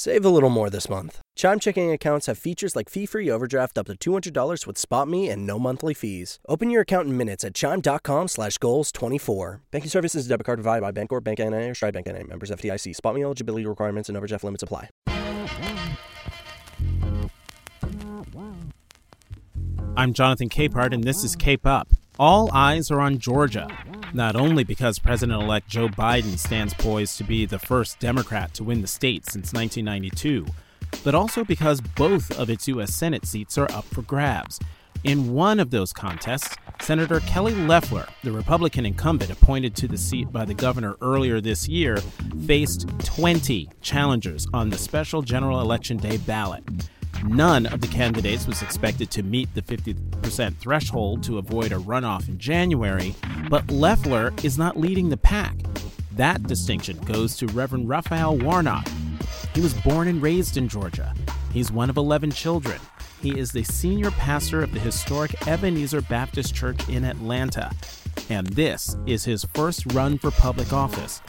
Save a little more this month. Chime checking accounts have features like fee-free overdraft up to $200 with SpotMe and no monthly fees. Open your account in minutes at chime.com slash goals 24. Banking services debit card provided by Bancorp, Bank NA, or Stride Bank NA. Members FDIC. SpotMe eligibility requirements and overdraft limits apply. I'm Jonathan Capehart, and this is Cape Up. All eyes are on Georgia, not only because President elect Joe Biden stands poised to be the first Democrat to win the state since 1992, but also because both of its U.S. Senate seats are up for grabs. In one of those contests, Senator Kelly Loeffler, the Republican incumbent appointed to the seat by the governor earlier this year, faced 20 challengers on the special general election day ballot. None of the candidates was expected to meet the 50% threshold to avoid a runoff in January, but Loeffler is not leading the pack. That distinction goes to Reverend Raphael Warnock. He was born and raised in Georgia. He's one of 11 children. He is the senior pastor of the historic Ebenezer Baptist Church in Atlanta. And this is his first run for public office.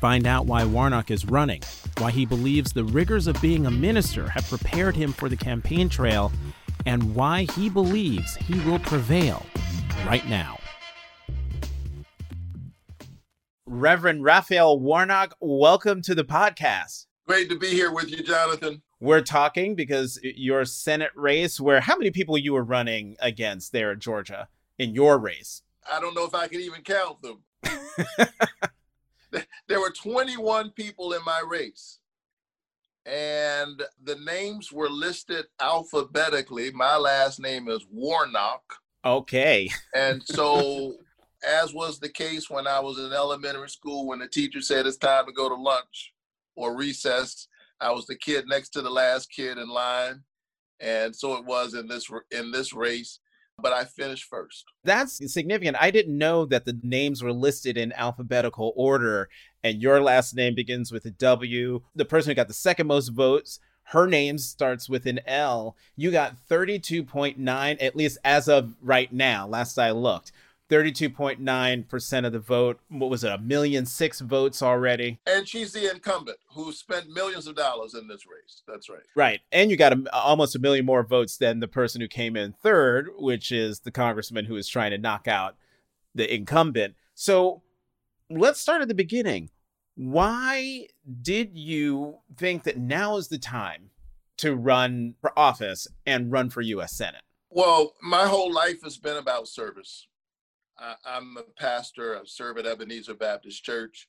Find out why Warnock is running, why he believes the rigors of being a minister have prepared him for the campaign trail, and why he believes he will prevail right now. Reverend Raphael Warnock, welcome to the podcast. Great to be here with you, Jonathan. We're talking because your Senate race, where how many people you were running against there in Georgia in your race? I don't know if I can even count them. there were 21 people in my race, and the names were listed alphabetically. My last name is Warnock. Okay. and so, as was the case when I was in elementary school, when the teacher said it's time to go to lunch or recess, I was the kid next to the last kid in line, and so it was in this in this race but I finished first. That's significant. I didn't know that the names were listed in alphabetical order, and your last name begins with a W. The person who got the second most votes, her name starts with an L. You got 32.9, at least as of right now, last I looked. 32.9% of the vote. What was it, a million six votes already? And she's the incumbent who spent millions of dollars in this race. That's right. Right. And you got a, almost a million more votes than the person who came in third, which is the congressman who is trying to knock out the incumbent. So let's start at the beginning. Why did you think that now is the time to run for office and run for U.S. Senate? Well, my whole life has been about service. I, am a pastor. I serve at Ebenezer Baptist Church,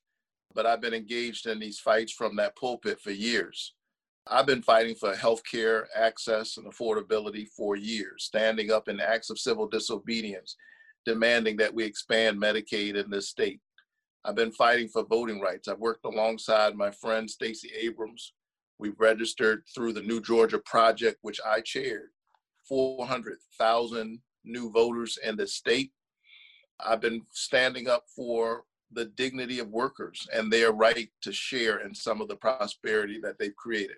but I've been engaged in these fights from that pulpit for years. I've been fighting for health care access and affordability for years, standing up in acts of civil disobedience, demanding that we expand Medicaid in this state. I've been fighting for voting rights. I've worked alongside my friend Stacey Abrams. We've registered through the New Georgia Project, which I chaired, 400,000 new voters in the state. I've been standing up for the dignity of workers and their right to share in some of the prosperity that they've created.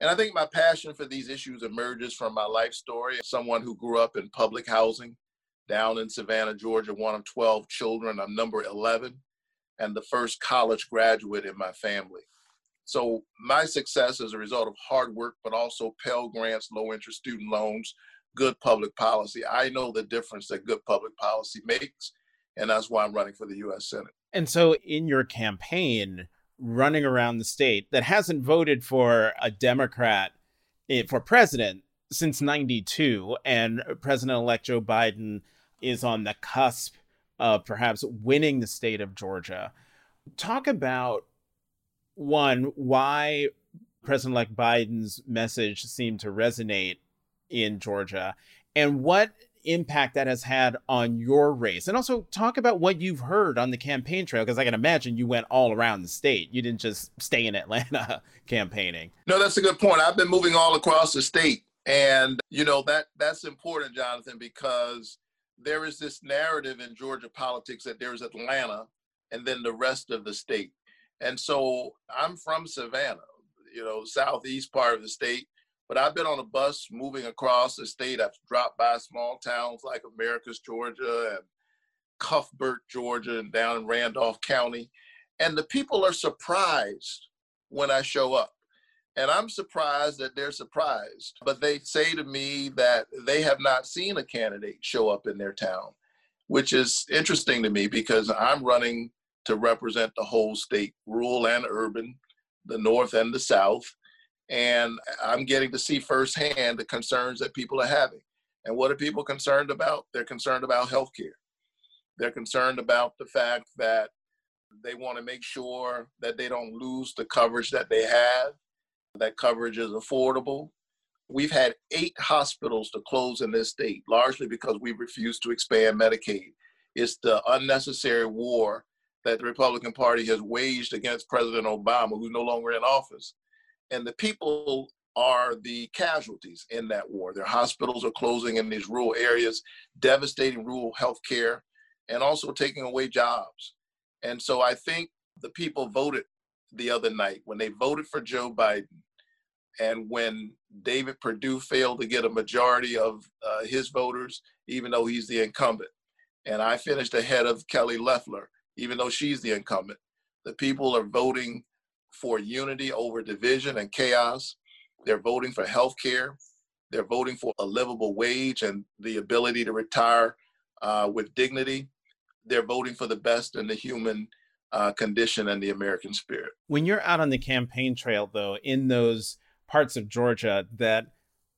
And I think my passion for these issues emerges from my life story. Someone who grew up in public housing down in Savannah, Georgia, one of 12 children. I'm number 11 and the first college graduate in my family. So my success is a result of hard work, but also Pell Grants, low interest student loans, good public policy. I know the difference that good public policy makes, and that's why I'm running for the U.S. Senate. And so, in your campaign, running around the state that hasn't voted for a Democrat eh, for president since 92, and President elect Joe Biden is on the cusp of perhaps winning the state of Georgia. Talk about one, why President elect Biden's message seemed to resonate in Georgia and what impact that has had on your race. And also talk about what you've heard on the campaign trail, because I can imagine you went all around the state. You didn't just stay in Atlanta campaigning. No, that's a good point. I've been moving all across the state. And you know that that's important, Jonathan, because there is this narrative in Georgia politics that there's Atlanta and then the rest of the state. And so I'm from Savannah, you know, southeast part of the state. But I've been on a bus moving across the state. I've dropped by small towns like Americus, Georgia, and Cuthbert, Georgia, and down in Randolph County. And the people are surprised when I show up. And I'm surprised that they're surprised. But they say to me that they have not seen a candidate show up in their town, which is interesting to me because I'm running to represent the whole state, rural and urban, the North and the South. And I'm getting to see firsthand the concerns that people are having. And what are people concerned about? They're concerned about healthcare. They're concerned about the fact that they want to make sure that they don't lose the coverage that they have, that coverage is affordable. We've had eight hospitals to close in this state, largely because we refused to expand Medicaid. It's the unnecessary war that the Republican Party has waged against President Obama, who's no longer in office. And the people are the casualties in that war. Their hospitals are closing in these rural areas, devastating rural health care, and also taking away jobs. And so I think the people voted the other night when they voted for Joe Biden and when David Perdue failed to get a majority of uh, his voters, even though he's the incumbent. And I finished ahead of Kelly Loeffler, even though she's the incumbent. The people are voting for unity over division and chaos. They're voting for health care. They're voting for a livable wage and the ability to retire uh, with dignity. They're voting for the best in the human uh, condition and the American spirit. When you're out on the campaign trail, though, in those parts of Georgia that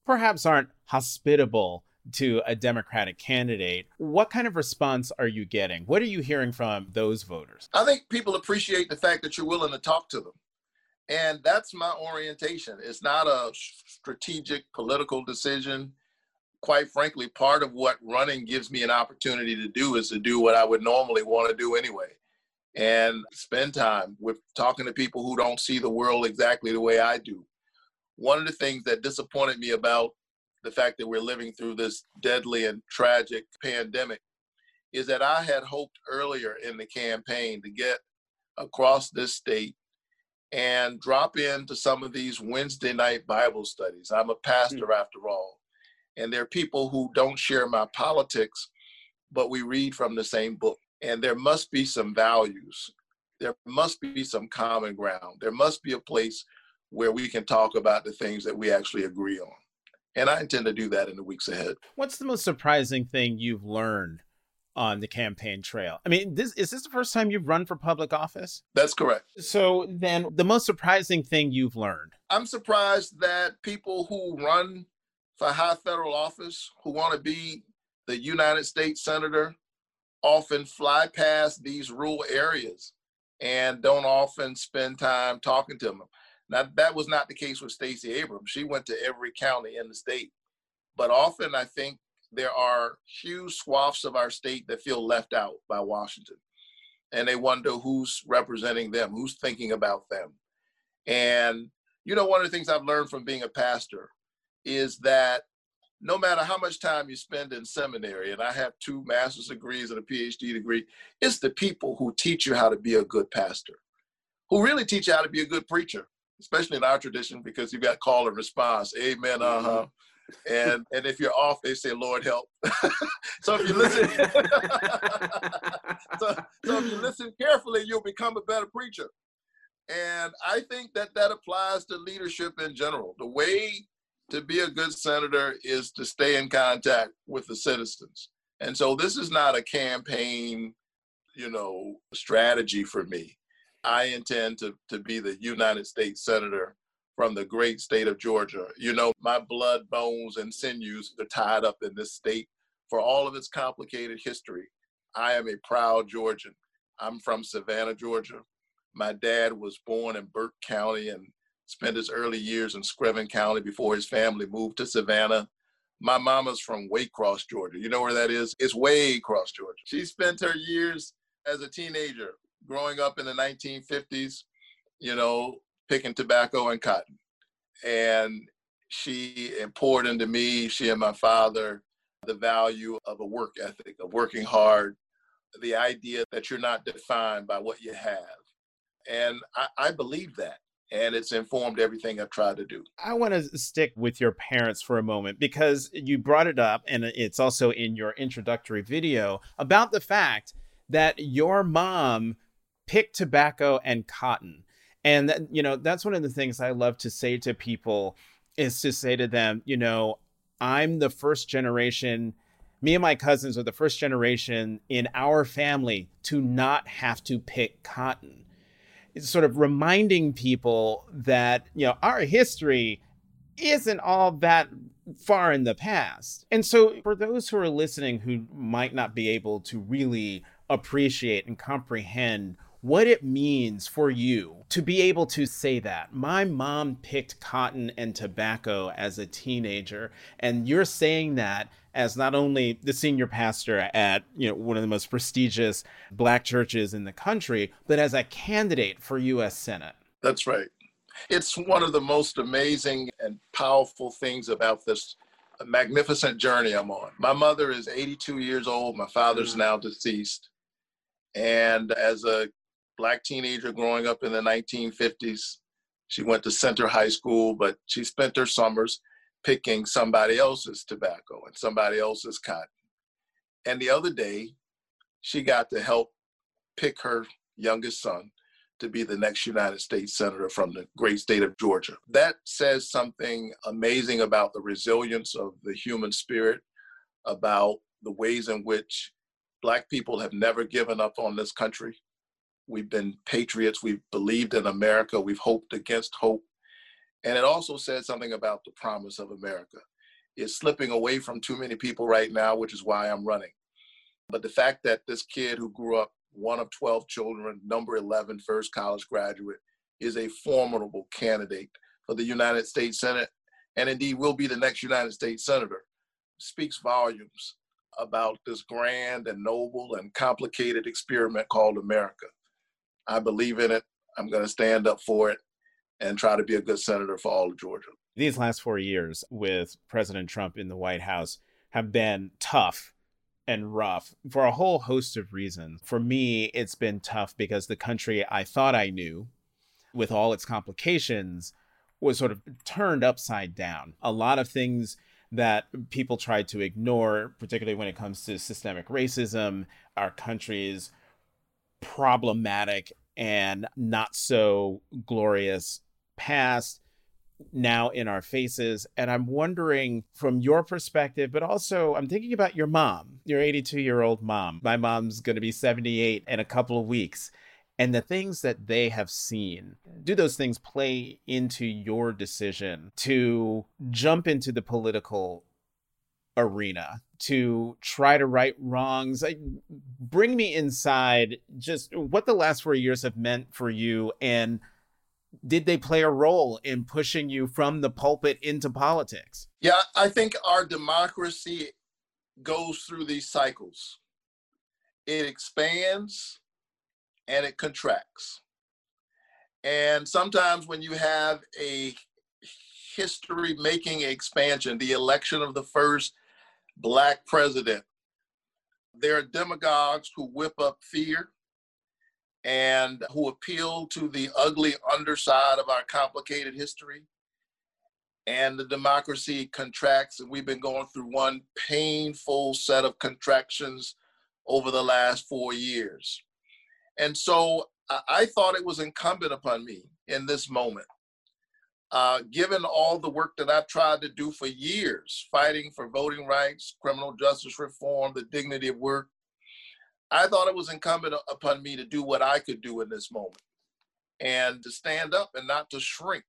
perhaps aren't hospitable to a Democratic candidate, what kind of response are you getting? What are you hearing from those voters? I think people appreciate the fact that you're willing to talk to them. And that's my orientation. It's not a strategic political decision. Quite frankly, part of what running gives me an opportunity to do is to do what I would normally want to do anyway and spend time with talking to people who don't see the world exactly the way I do. One of the things that disappointed me about the fact that we're living through this deadly and tragic pandemic is that I had hoped earlier in the campaign to get across this state and drop into some of these Wednesday night Bible studies. I'm a pastor mm. after all. And there are people who don't share my politics, but we read from the same book. And there must be some values. There must be some common ground. There must be a place where we can talk about the things that we actually agree on. And I intend to do that in the weeks ahead. What's the most surprising thing you've learned on the campaign trail. I mean, this is this the first time you've run for public office? That's correct. So then the most surprising thing you've learned. I'm surprised that people who run for high federal office who want to be the United States senator often fly past these rural areas and don't often spend time talking to them. Now that was not the case with Stacey Abrams. She went to every county in the state. But often I think there are huge swaths of our state that feel left out by Washington. And they wonder who's representing them, who's thinking about them. And, you know, one of the things I've learned from being a pastor is that no matter how much time you spend in seminary, and I have two master's degrees and a PhD degree, it's the people who teach you how to be a good pastor, who really teach you how to be a good preacher, especially in our tradition, because you've got call and response. Amen, uh huh. Mm-hmm and and if you're off, they say, "Lord help." so if you listen, so, so if you listen carefully, you'll become a better preacher. And I think that that applies to leadership in general. The way to be a good senator is to stay in contact with the citizens. And so this is not a campaign, you know, strategy for me. I intend to to be the United States senator from the great state of Georgia. You know, my blood, bones, and sinews are tied up in this state for all of its complicated history. I am a proud Georgian. I'm from Savannah, Georgia. My dad was born in Burke County and spent his early years in Screven County before his family moved to Savannah. My mama's from Waycross, Georgia. You know where that is? It's Waycross, Georgia. She spent her years as a teenager growing up in the 1950s, you know, picking tobacco and cotton. And she poured into me, she and my father, the value of a work ethic, of working hard, the idea that you're not defined by what you have. And I, I believe that. And it's informed everything I've tried to do. I want to stick with your parents for a moment because you brought it up, and it's also in your introductory video about the fact that your mom picked tobacco and cotton And, you know, that's one of the things I love to say to people is to say to them, you know, I'm the first generation me and my cousins are the first generation in our family to not have to pick cotton. It's sort of reminding people that, you know, our history isn't all that far in the past. And so, for those who are listening who might not be able to really appreciate and comprehend what it means for you to be able to say that. My mom picked cotton and tobacco as a teenager, and you're saying that as not only the senior pastor at you know one of the most prestigious black churches in the country, but as a candidate for U.S. Senate. That's right. It's one of the most amazing and powerful things about this magnificent journey I'm on. My mother is 82 years old. My father's mm. now deceased. And as a black teenager growing up in the 1950s. She went to Center High School, but she spent her summers picking somebody else's tobacco and somebody else's cotton. And the other day, she got to help pick her youngest son to be the next United States Senator from the great state of Georgia. That says something amazing about the resilience of the human spirit, about the ways in which Black people have never given up on this country, We've been patriots. We've believed in America. We've hoped against hope. And it also said something about the promise of America. It's slipping away from too many people right now, which is why I'm running. But the fact that this kid who grew up one of 12 children, number 11, first college graduate, is a formidable candidate for the United States Senate, and indeed will be the next United States Senator, speaks volumes about this grand and noble and complicated experiment called America. I believe in it. I'm going to stand up for it and try to be a good senator for all of Georgia. These last four years with President Trump in the White House have been tough and rough for a whole host of reasons. For me, it's been tough because the country I thought I knew, with all its complications, was sort of turned upside down. A lot of things that people tried to ignore, particularly when it comes to systemic racism, our country's problematic and not so glorious past now in our faces. And I'm wondering from your perspective, but also I'm thinking about your mom, your 82 year old mom. My mom's going to be 78 in a couple of weeks. And the things that they have seen, do those things play into your decision to jump into the political arena to try to right wrongs. Like, bring me inside just what the last four years have meant for you and did they play a role in pushing you from the pulpit into politics? Yeah, I think our democracy goes through these cycles. It expands and it contracts. And sometimes when you have a history making expansion, the election of the first black president. There are demagogues who whip up fear and who appeal to the ugly underside of our complicated history. And the democracy contracts, and we've been going through one painful set of contractions over the last four years. And so I thought it was incumbent upon me in this moment uh, given all the work that I've tried to do for years, fighting for voting rights, criminal justice reform, the dignity of work, I thought it was incumbent upon me to do what I could do in this moment and to stand up and not to shrink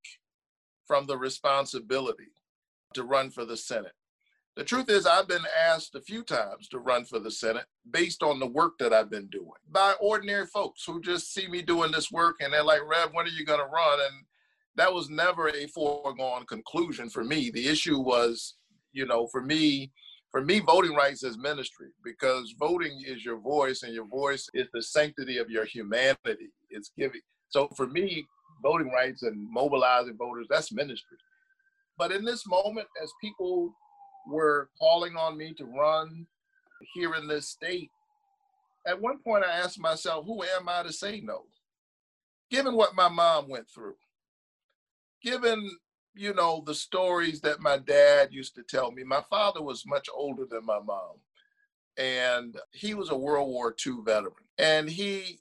from the responsibility to run for the Senate. The truth is, I've been asked a few times to run for the Senate based on the work that I've been doing by ordinary folks who just see me doing this work and they're like, Rev, when are you going to run? And that was never a foregone conclusion for me. The issue was, you know, for me, for me, voting rights is ministry because voting is your voice and your voice is the sanctity of your humanity. It's giving. So for me, voting rights and mobilizing voters, that's ministry. But in this moment, as people were calling on me to run here in this state, at one point I asked myself, who am I to say no? Given what my mom went through, given you know the stories that my dad used to tell me my father was much older than my mom and he was a world war ii veteran and he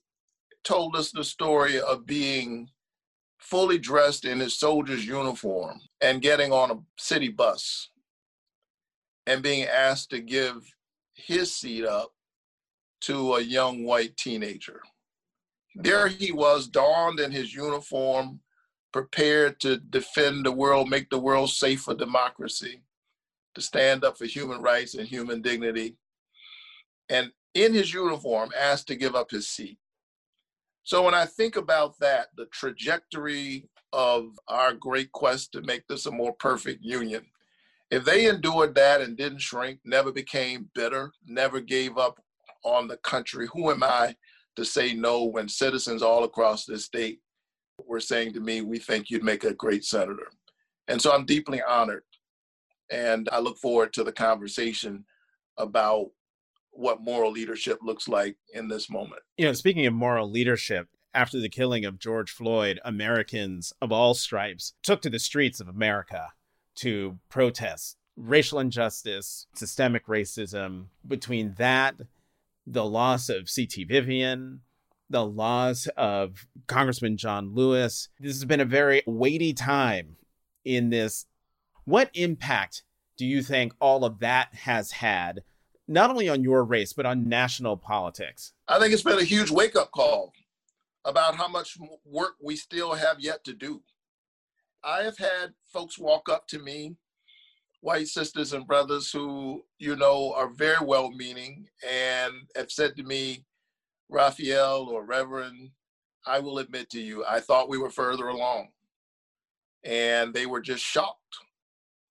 told us the story of being fully dressed in his soldier's uniform and getting on a city bus and being asked to give his seat up to a young white teenager. There he was, donned in his uniform, prepared to defend the world, make the world safe for democracy, to stand up for human rights and human dignity. And in his uniform, asked to give up his seat. So when I think about that, the trajectory of our great quest to make this a more perfect union, if they endured that and didn't shrink, never became bitter, never gave up on the country, who am I to say no when citizens all across this state were saying to me, we think you'd make a great senator. And so I'm deeply honored. And I look forward to the conversation about what moral leadership looks like in this moment. You know, speaking of moral leadership, after the killing of George Floyd, Americans of all stripes took to the streets of America to protest racial injustice, systemic racism. Between that, the loss of C.T. Vivian, the loss of Congressman John Lewis, this has been a very weighty time in this. What impact do you think all of that has had not only on your race, but on national politics? I think it's been a huge wake up call about how much work we still have yet to do. I have had folks walk up to me, white sisters and brothers who, you know, are very well meaning and have said to me, Raphael or Reverend, I will admit to you, I thought we were further along. And they were just shocked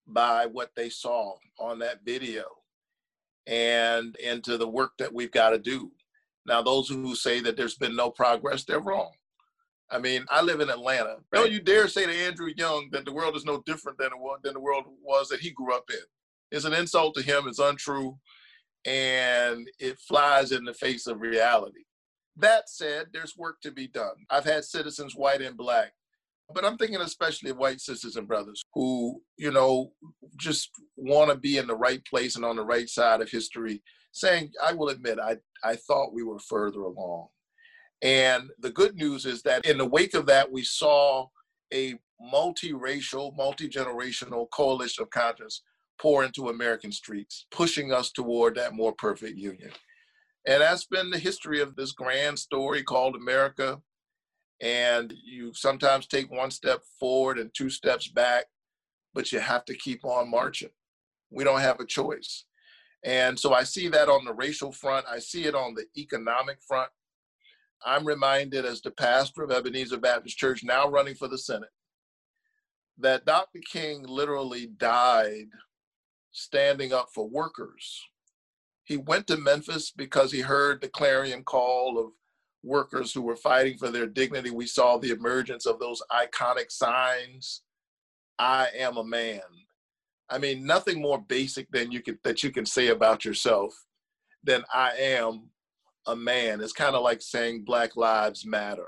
by what they saw on that video and into the work that we've got to do. Now, those who say that there's been no progress, they're wrong. I mean, I live in Atlanta. Right. Don't you dare say to Andrew Young that the world is no different than, it was, than the world was that he grew up in. It's an insult to him, it's untrue, and it flies in the face of reality. That said, there's work to be done. I've had citizens, white and black, but I'm thinking especially of white sisters and brothers who, you know, just want to be in the right place and on the right side of history, saying, I will admit, I, I thought we were further along. And the good news is that in the wake of that, we saw a multiracial, multi-generational coalition of conscience pour into American streets, pushing us toward that more perfect union. And that's been the history of this grand story called America and you sometimes take one step forward and two steps back, but you have to keep on marching. We don't have a choice. And so I see that on the racial front, I see it on the economic front. I'm reminded as the pastor of Ebenezer Baptist Church, now running for the Senate, that Dr. King literally died standing up for workers. He went to Memphis because he heard the clarion call of workers who were fighting for their dignity. We saw the emergence of those iconic signs. I am a man. I mean, nothing more basic than you could that you can say about yourself than I am a man. It's kind of like saying Black Lives Matter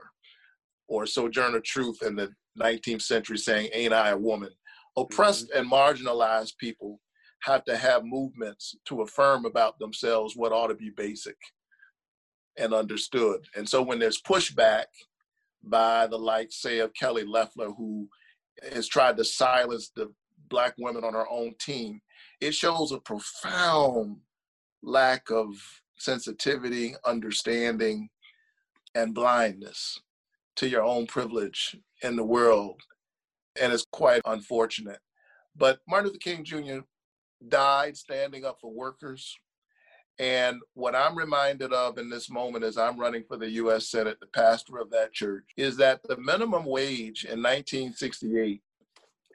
or Sojourner Truth in the 19th century saying, Ain't I a woman? Oppressed mm-hmm. and marginalized people have to have movements to affirm about themselves what ought to be basic and understood. And so when there's pushback by the likes, say, of Kelly Loeffler, who has tried to silence the black women on her own team, it shows a profound lack of sensitivity, understanding, and blindness to your own privilege in the world. And it's quite unfortunate. But Martin Luther King Jr. died standing up for workers, and what I'm reminded of in this moment as I'm running for the US Senate, the pastor of that church, is that the minimum wage in 1968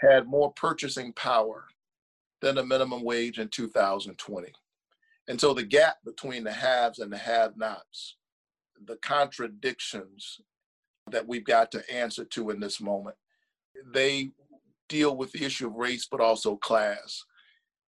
had more purchasing power than the minimum wage in 2020. And so the gap between the haves and the have nots, the contradictions that we've got to answer to in this moment, they deal with the issue of race, but also class.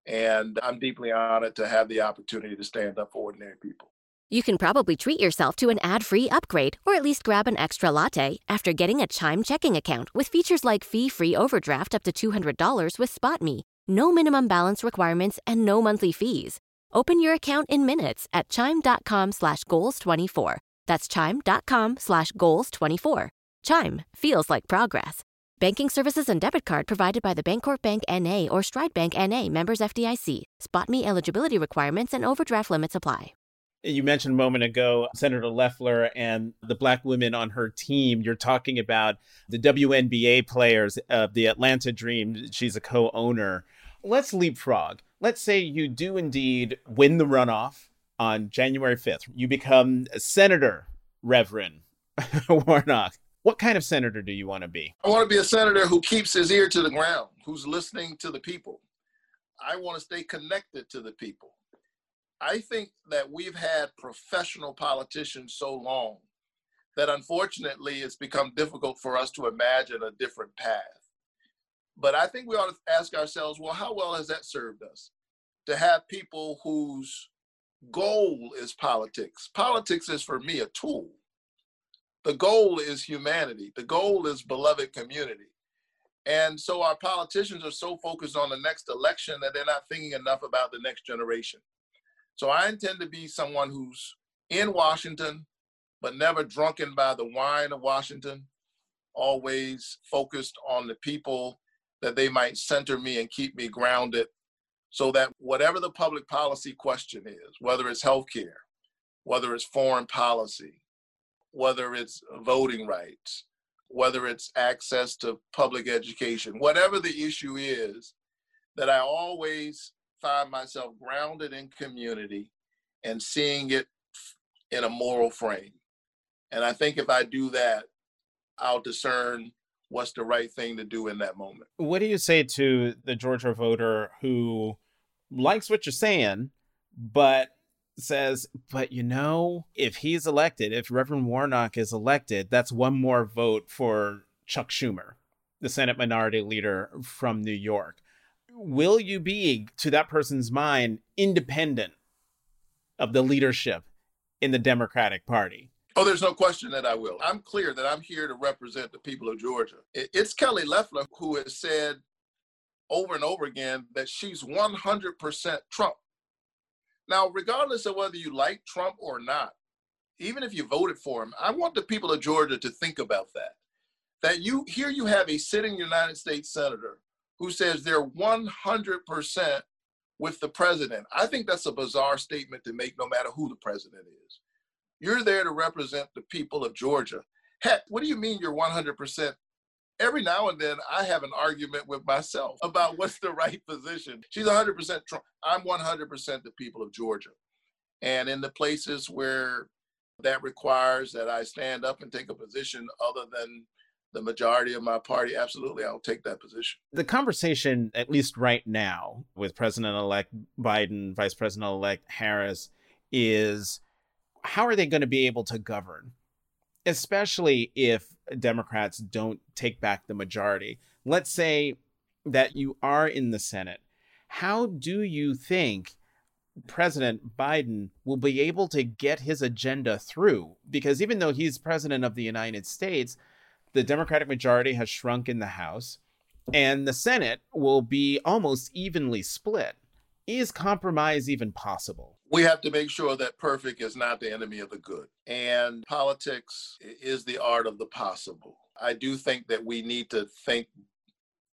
And I'm deeply honored to have the opportunity to stand up for ordinary people. You can probably treat yourself to an ad free upgrade or at least grab an extra latte after getting a Chime checking account with features like fee free overdraft up to $200 with SpotMe. No minimum balance requirements and no monthly fees. Open your account in minutes at chime.com slash goals 24. That's chime.com slash goals 24. Chime feels like progress. Banking services and debit card provided by the Bancorp Bank NA or Stride Bank NA members FDIC. SpotMe eligibility requirements and overdraft limits apply. You mentioned a moment ago Senator Loeffler and the black women on her team. You're talking about the WNBA players of the Atlanta Dream. She's a co owner. Let's leapfrog. Let's say you do indeed win the runoff on January 5th. You become senator, Reverend Warnock. What kind of senator do you want to be? I want to be a senator who keeps his ear to the ground, who's listening to the people. I want to stay connected to the people. I think that we've had professional politicians so long that unfortunately it's become difficult for us to imagine a different path. But I think we ought to ask ourselves well, how well has that served us? To have people whose goal is politics. Politics is for me a tool. The goal is humanity, the goal is beloved community. And so our politicians are so focused on the next election that they're not thinking enough about the next generation. So I intend to be someone who's in Washington, but never drunken by the wine of Washington, always focused on the people that they might center me and keep me grounded so that whatever the public policy question is, whether it's healthcare, whether it's foreign policy, whether it's voting rights, whether it's access to public education, whatever the issue is, that I always find myself grounded in community and seeing it in a moral frame. And I think if I do that, I'll discern what's the right thing to do in that moment. What do you say to the Georgia voter who likes what you're saying, but says, but you know, if he's elected, if Reverend Warnock is elected, that's one more vote for Chuck Schumer, the Senate Minority Leader from New York will you be, to that person's mind, independent of the leadership in the Democratic Party? Oh, there's no question that I will. I'm clear that I'm here to represent the people of Georgia. It's Kelly Loeffler who has said over and over again that she's 100% Trump. Now, regardless of whether you like Trump or not, even if you voted for him, I want the people of Georgia to think about that. That you here you have a sitting United States senator who says they're 100% with the president. I think that's a bizarre statement to make no matter who the president is. You're there to represent the people of Georgia. Heck, what do you mean you're 100%? Every now and then I have an argument with myself about what's the right position. She's 100% Trump. I'm 100% the people of Georgia. And in the places where that requires that I stand up and take a position other than the majority of my party, absolutely, I'll take that position. The conversation, at least right now, with President elect Biden, Vice President elect Harris, is how are they going to be able to govern, especially if Democrats don't take back the majority? Let's say that you are in the Senate. How do you think President Biden will be able to get his agenda through? Because even though he's president of the United States, the Democratic majority has shrunk in the House, and the Senate will be almost evenly split. Is compromise even possible? We have to make sure that perfect is not the enemy of the good. And politics is the art of the possible. I do think that we need to think,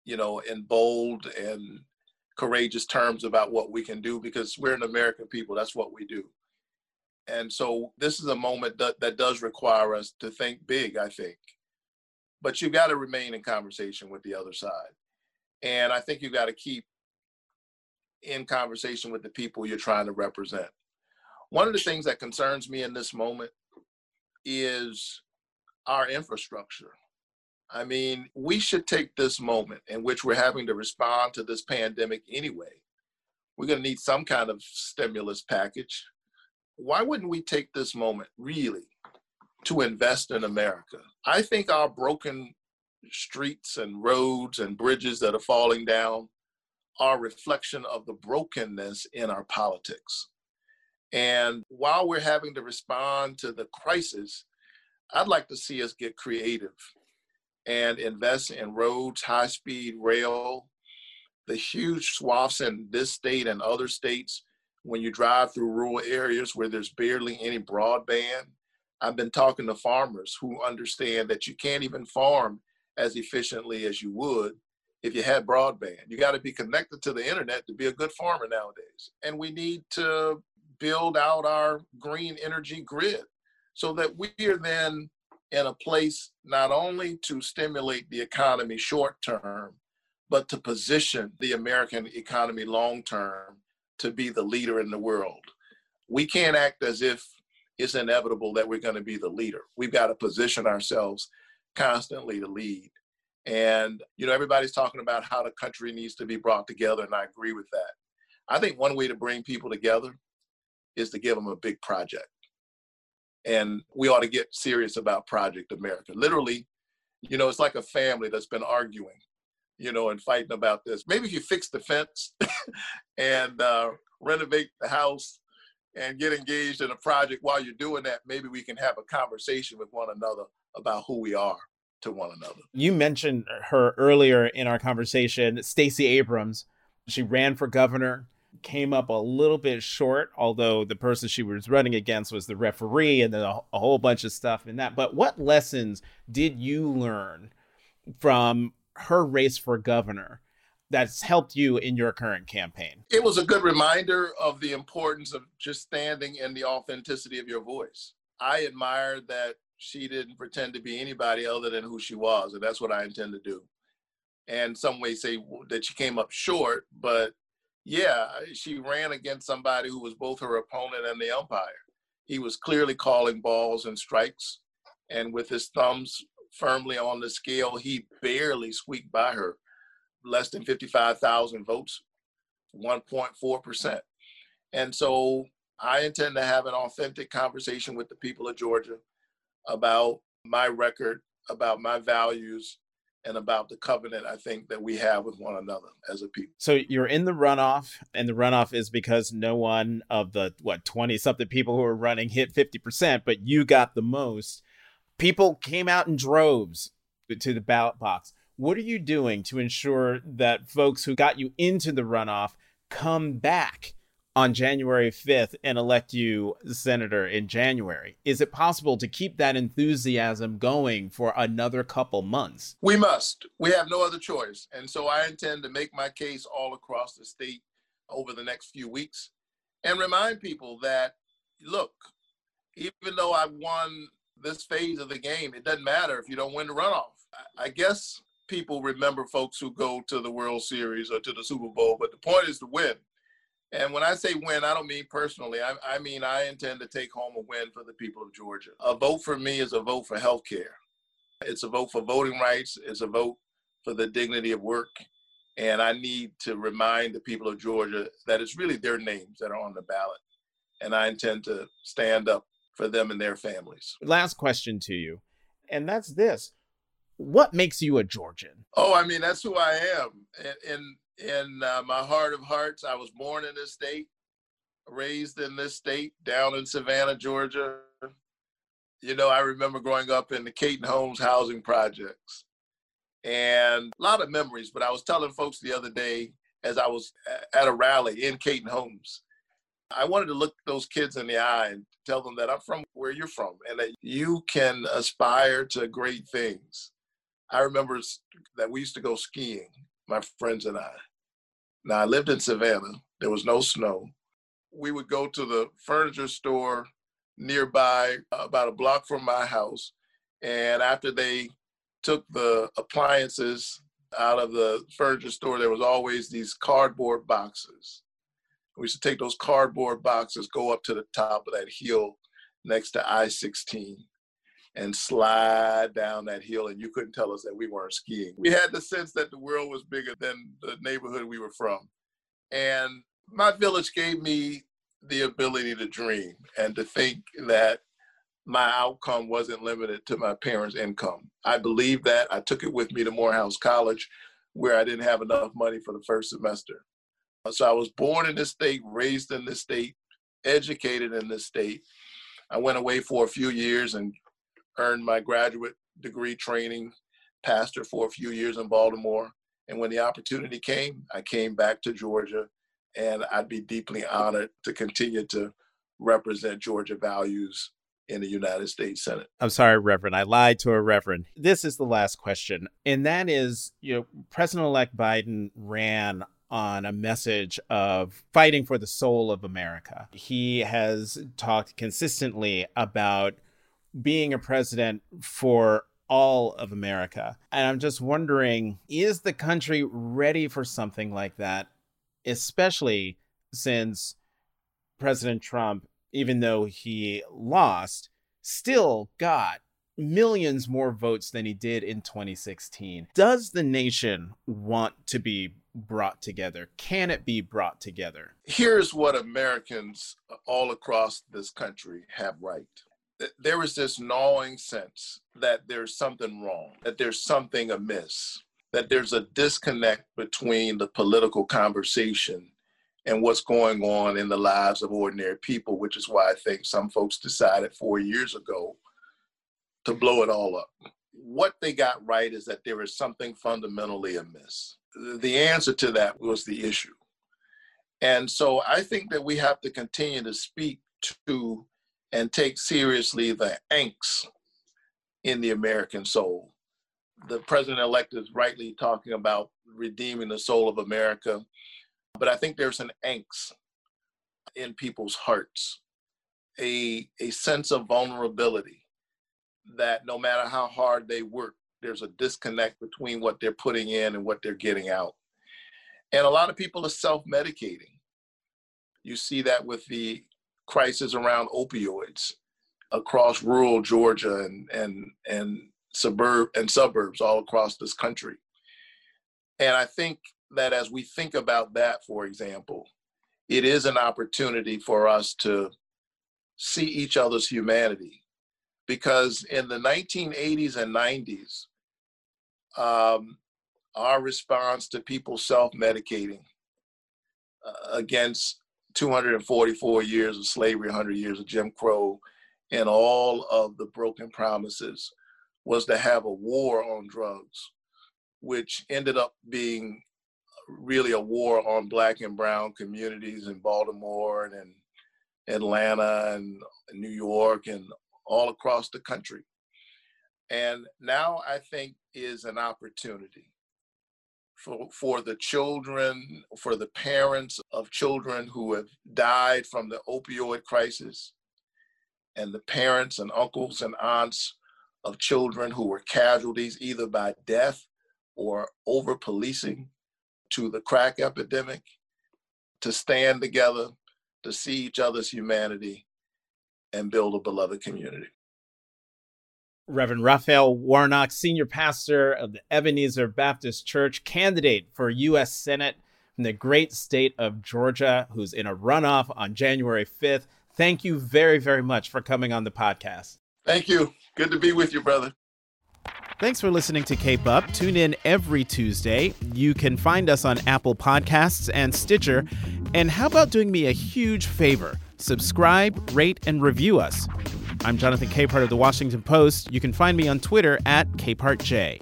you know, in bold and courageous terms about what we can do because we're an American people. That's what we do. And so this is a moment that, that does require us to think big, I think but you've got to remain in conversation with the other side. And I think you've got to keep in conversation with the people you're trying to represent. One of the things that concerns me in this moment is our infrastructure. I mean, we should take this moment in which we're having to respond to this pandemic anyway. We're going to need some kind of stimulus package. Why wouldn't we take this moment really to invest in America. I think our broken streets and roads and bridges that are falling down are a reflection of the brokenness in our politics. And while we're having to respond to the crisis, I'd like to see us get creative and invest in roads, high speed rail, the huge swaths in this state and other states when you drive through rural areas where there's barely any broadband I've been talking to farmers who understand that you can't even farm as efficiently as you would if you had broadband. You got to be connected to the internet to be a good farmer nowadays. And we need to build out our green energy grid so that we are then in a place not only to stimulate the economy short term, but to position the American economy long term to be the leader in the world. We can't act as if it's inevitable that we're going to be the leader. We've got to position ourselves constantly to lead. And, you know, everybody's talking about how the country needs to be brought together, and I agree with that. I think one way to bring people together is to give them a big project. And we ought to get serious about Project America. Literally, you know, it's like a family that's been arguing, you know, and fighting about this. Maybe if you fix the fence and uh, renovate the house and get engaged in a project while you're doing that, maybe we can have a conversation with one another about who we are to one another. You mentioned her earlier in our conversation, Stacey Abrams. She ran for governor, came up a little bit short, although the person she was running against was the referee and then a, a whole bunch of stuff in that. But what lessons did you learn from her race for governor that's helped you in your current campaign? It was a good reminder of the importance of just standing in the authenticity of your voice. I admire that she didn't pretend to be anybody other than who she was, and that's what I intend to do. And some may say that she came up short, but yeah, she ran against somebody who was both her opponent and the umpire. He was clearly calling balls and strikes, and with his thumbs firmly on the scale, he barely squeaked by her. Less than 55,000 votes, 1.4%. And so I intend to have an authentic conversation with the people of Georgia about my record, about my values, and about the covenant I think that we have with one another as a people. So you're in the runoff, and the runoff is because no one of the what 20 something people who are running hit 50%, but you got the most. People came out in droves to the ballot box. What are you doing to ensure that folks who got you into the runoff come back on January 5th and elect you senator in January. Is it possible to keep that enthusiasm going for another couple months? We must. We have no other choice. And so I intend to make my case all across the state over the next few weeks and remind people that, look, even though I won this phase of the game, it doesn't matter if you don't win the runoff. I guess people remember folks who go to the World Series or to the Super Bowl, but the point is to win. And when I say win, I don't mean personally. I, I, mean I intend to take home a win for the people of Georgia. A vote for me is a vote for health care. It's a vote for voting rights. It's a vote for the dignity of work. And I need to remind the people of Georgia that it's really their names that are on the ballot. And I intend to stand up for them and their families. Last question to you, and that's this. What makes you a Georgian? Oh, I mean, that's who I am. And, and in uh, my heart of hearts, I was born in this state, raised in this state, down in Savannah, Georgia. You know, I remember growing up in the Kayton Homes housing projects and a lot of memories. But I was telling folks the other day as I was at a rally in Kayton Homes, I wanted to look those kids in the eye and tell them that I'm from where you're from and that you can aspire to great things. I remember that we used to go skiing, my friends and I. Now, I lived in Savannah. There was no snow. We would go to the furniture store nearby, uh, about a block from my house. And after they took the appliances out of the furniture store, there was always these cardboard boxes. We used to take those cardboard boxes, go up to the top of that hill next to I 16 and slide down that hill, and you couldn't tell us that we weren't skiing. We had the sense that the world was bigger than the neighborhood we were from. And my village gave me the ability to dream and to think that my outcome wasn't limited to my parents' income. I believed that. I took it with me to Morehouse College, where I didn't have enough money for the first semester. So I was born in this state, raised in this state, educated in this state. I went away for a few years and earned my graduate degree training, pastor for a few years in Baltimore. And when the opportunity came, I came back to Georgia, and I'd be deeply honored to continue to represent Georgia values in the United States Senate. I'm sorry, Reverend. I lied to a Reverend. This is the last question. And that is, you know, President elect Biden ran on a message of fighting for the soul of America. He has talked consistently about being a president for all of America. And I'm just wondering is the country ready for something like that, especially since President Trump, even though he lost, still got millions more votes than he did in 2016. Does the nation want to be brought together? Can it be brought together? Here's what Americans all across this country have right. There is this gnawing sense that there's something wrong, that there's something amiss, that there's a disconnect between the political conversation and what's going on in the lives of ordinary people, which is why I think some folks decided four years ago to blow it all up. What they got right is that there is something fundamentally amiss. The answer to that was the issue. And so I think that we have to continue to speak to and take seriously the angst in the American soul. The president elect is rightly talking about redeeming the soul of America but I think there's an angst in people's hearts, a, a sense of vulnerability that no matter how hard they work, there's a disconnect between what they're putting in and what they're getting out. And a lot of people are self medicating. You see that with the crisis around opioids across rural Georgia and, and, and suburb and suburbs all across this country. And I think that as we think about that, for example, it is an opportunity for us to see each other's humanity. Because in the 1980s and 90s, um, our response to people self medicating uh, against 244 years of slavery, 100 years of Jim Crow, and all of the broken promises was to have a war on drugs, which ended up being really a war on black and brown communities in Baltimore and in Atlanta and New York and all across the country. And now I think is an opportunity for, for the children, for the parents of children who have died from the opioid crisis, and the parents and uncles and aunts of children who were casualties either by death or over policing to the crack epidemic, to stand together, to see each other's humanity, and build a beloved community. Reverend Raphael Warnock, senior pastor of the Ebenezer Baptist Church, candidate for U.S. Senate from the great state of Georgia, who's in a runoff on January 5th. Thank you very, very much for coming on the podcast. Thank you. Good to be with you, brother. Thanks for listening to Cape Up. Tune in every Tuesday. You can find us on Apple Podcasts and Stitcher. And how about doing me a huge favor? Subscribe, rate, and review us. I'm Jonathan Capehart of the Washington Post. You can find me on Twitter at CapehartJ.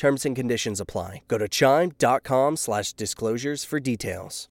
Terms and conditions apply. Go to chime.com slash disclosures for details.